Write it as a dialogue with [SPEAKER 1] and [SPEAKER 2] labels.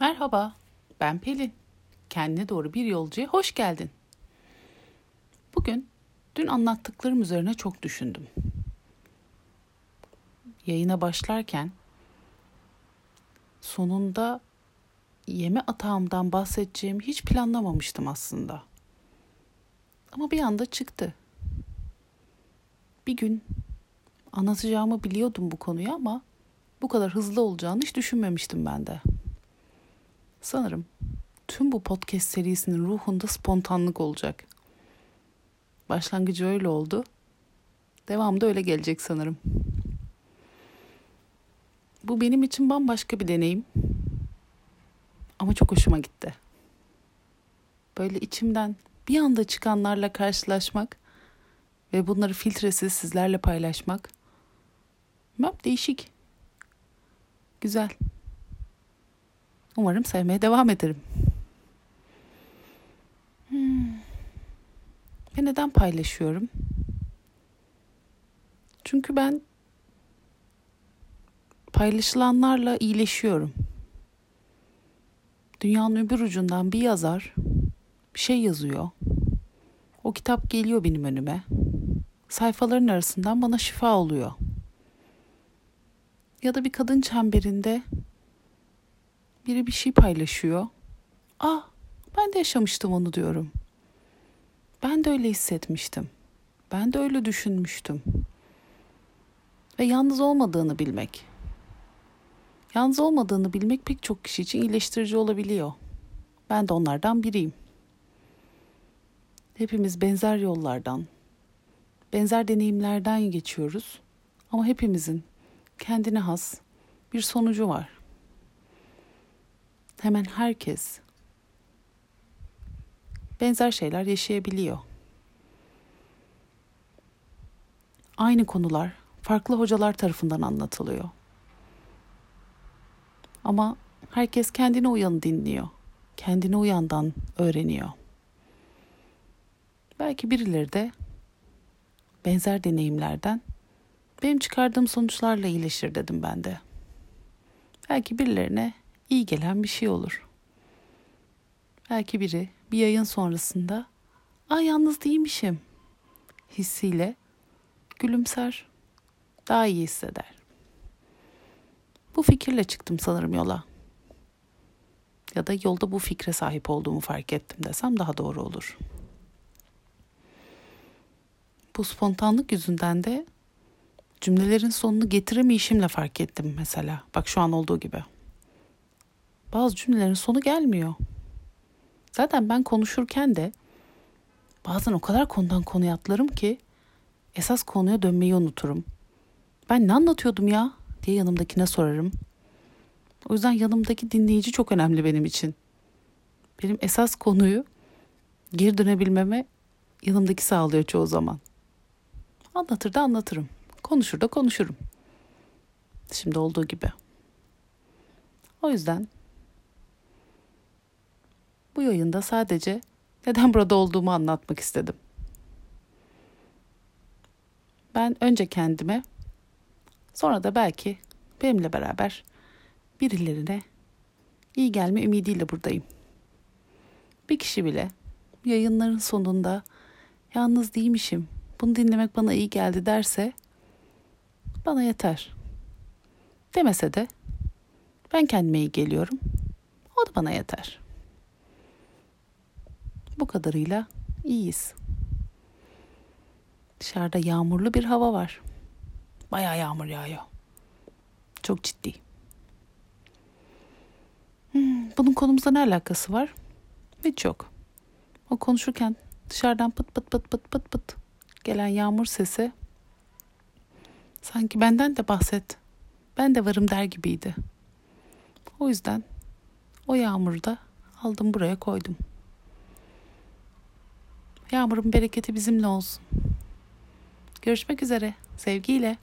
[SPEAKER 1] Merhaba, ben Pelin. Kendine doğru bir yolcuya hoş geldin. Bugün dün anlattıklarım üzerine çok düşündüm. Yayına başlarken sonunda yeme atağımdan bahsedeceğimi hiç planlamamıştım aslında. Ama bir anda çıktı. Bir gün anlatacağımı biliyordum bu konuyu ama bu kadar hızlı olacağını hiç düşünmemiştim ben de. Sanırım tüm bu podcast serisinin ruhunda spontanlık olacak. Başlangıcı öyle oldu. Devamı da öyle gelecek sanırım. Bu benim için bambaşka bir deneyim. Ama çok hoşuma gitti. Böyle içimden bir anda çıkanlarla karşılaşmak ve bunları filtresiz sizlerle paylaşmak. Map değişik. Güzel. Umarım sevmeye devam ederim. Hmm. Ve neden paylaşıyorum? Çünkü ben paylaşılanlarla iyileşiyorum. Dünyanın öbür ucundan bir yazar bir şey yazıyor. O kitap geliyor benim önüme. Sayfaların arasından bana şifa oluyor. Ya da bir kadın çemberinde biri bir şey paylaşıyor. Ah ben de yaşamıştım onu diyorum. Ben de öyle hissetmiştim. Ben de öyle düşünmüştüm. Ve yalnız olmadığını bilmek. Yalnız olmadığını bilmek pek çok kişi için iyileştirici olabiliyor. Ben de onlardan biriyim. Hepimiz benzer yollardan, benzer deneyimlerden geçiyoruz. Ama hepimizin kendine has bir sonucu var hemen herkes benzer şeyler yaşayabiliyor. Aynı konular farklı hocalar tarafından anlatılıyor. Ama herkes kendine uyanı dinliyor. Kendine uyandan öğreniyor. Belki birileri de benzer deneyimlerden benim çıkardığım sonuçlarla iyileşir dedim ben de. Belki birilerine iyi gelen bir şey olur. Belki biri bir yayın sonrasında "Aa yalnız değilmişim." hissiyle gülümser, daha iyi hisseder. Bu fikirle çıktım sanırım yola. Ya da yolda bu fikre sahip olduğumu fark ettim desem daha doğru olur. Bu spontanlık yüzünden de cümlelerin sonunu getiremeyişimle fark ettim mesela. Bak şu an olduğu gibi bazı cümlelerin sonu gelmiyor. Zaten ben konuşurken de bazen o kadar konudan konuya atlarım ki esas konuya dönmeyi unuturum. Ben ne anlatıyordum ya diye yanımdakine sorarım. O yüzden yanımdaki dinleyici çok önemli benim için. Benim esas konuyu geri dönebilmeme yanımdaki sağlıyor çoğu zaman. Anlatır da anlatırım. Konuşur da konuşurum. Şimdi olduğu gibi. O yüzden yayında sadece neden burada olduğumu anlatmak istedim. Ben önce kendime, sonra da belki benimle beraber birilerine iyi gelme ümidiyle buradayım. Bir kişi bile yayınların sonunda yalnız değilmişim, bunu dinlemek bana iyi geldi derse bana yeter. Demese de ben kendime iyi geliyorum. O da bana yeter.'' Bu kadarıyla iyiyiz. Dışarıda yağmurlu bir hava var. Bayağı yağmur yağıyor. Çok ciddi. Hmm, bunun konumuzla ne alakası var? Hiç yok. O konuşurken dışarıdan pıt pıt pıt pıt pıt pıt gelen yağmur sesi sanki benden de bahset. Ben de varım der gibiydi. O yüzden o yağmuru da aldım buraya koydum. Yağmurun bereketi bizimle olsun. Görüşmek üzere. Sevgiyle.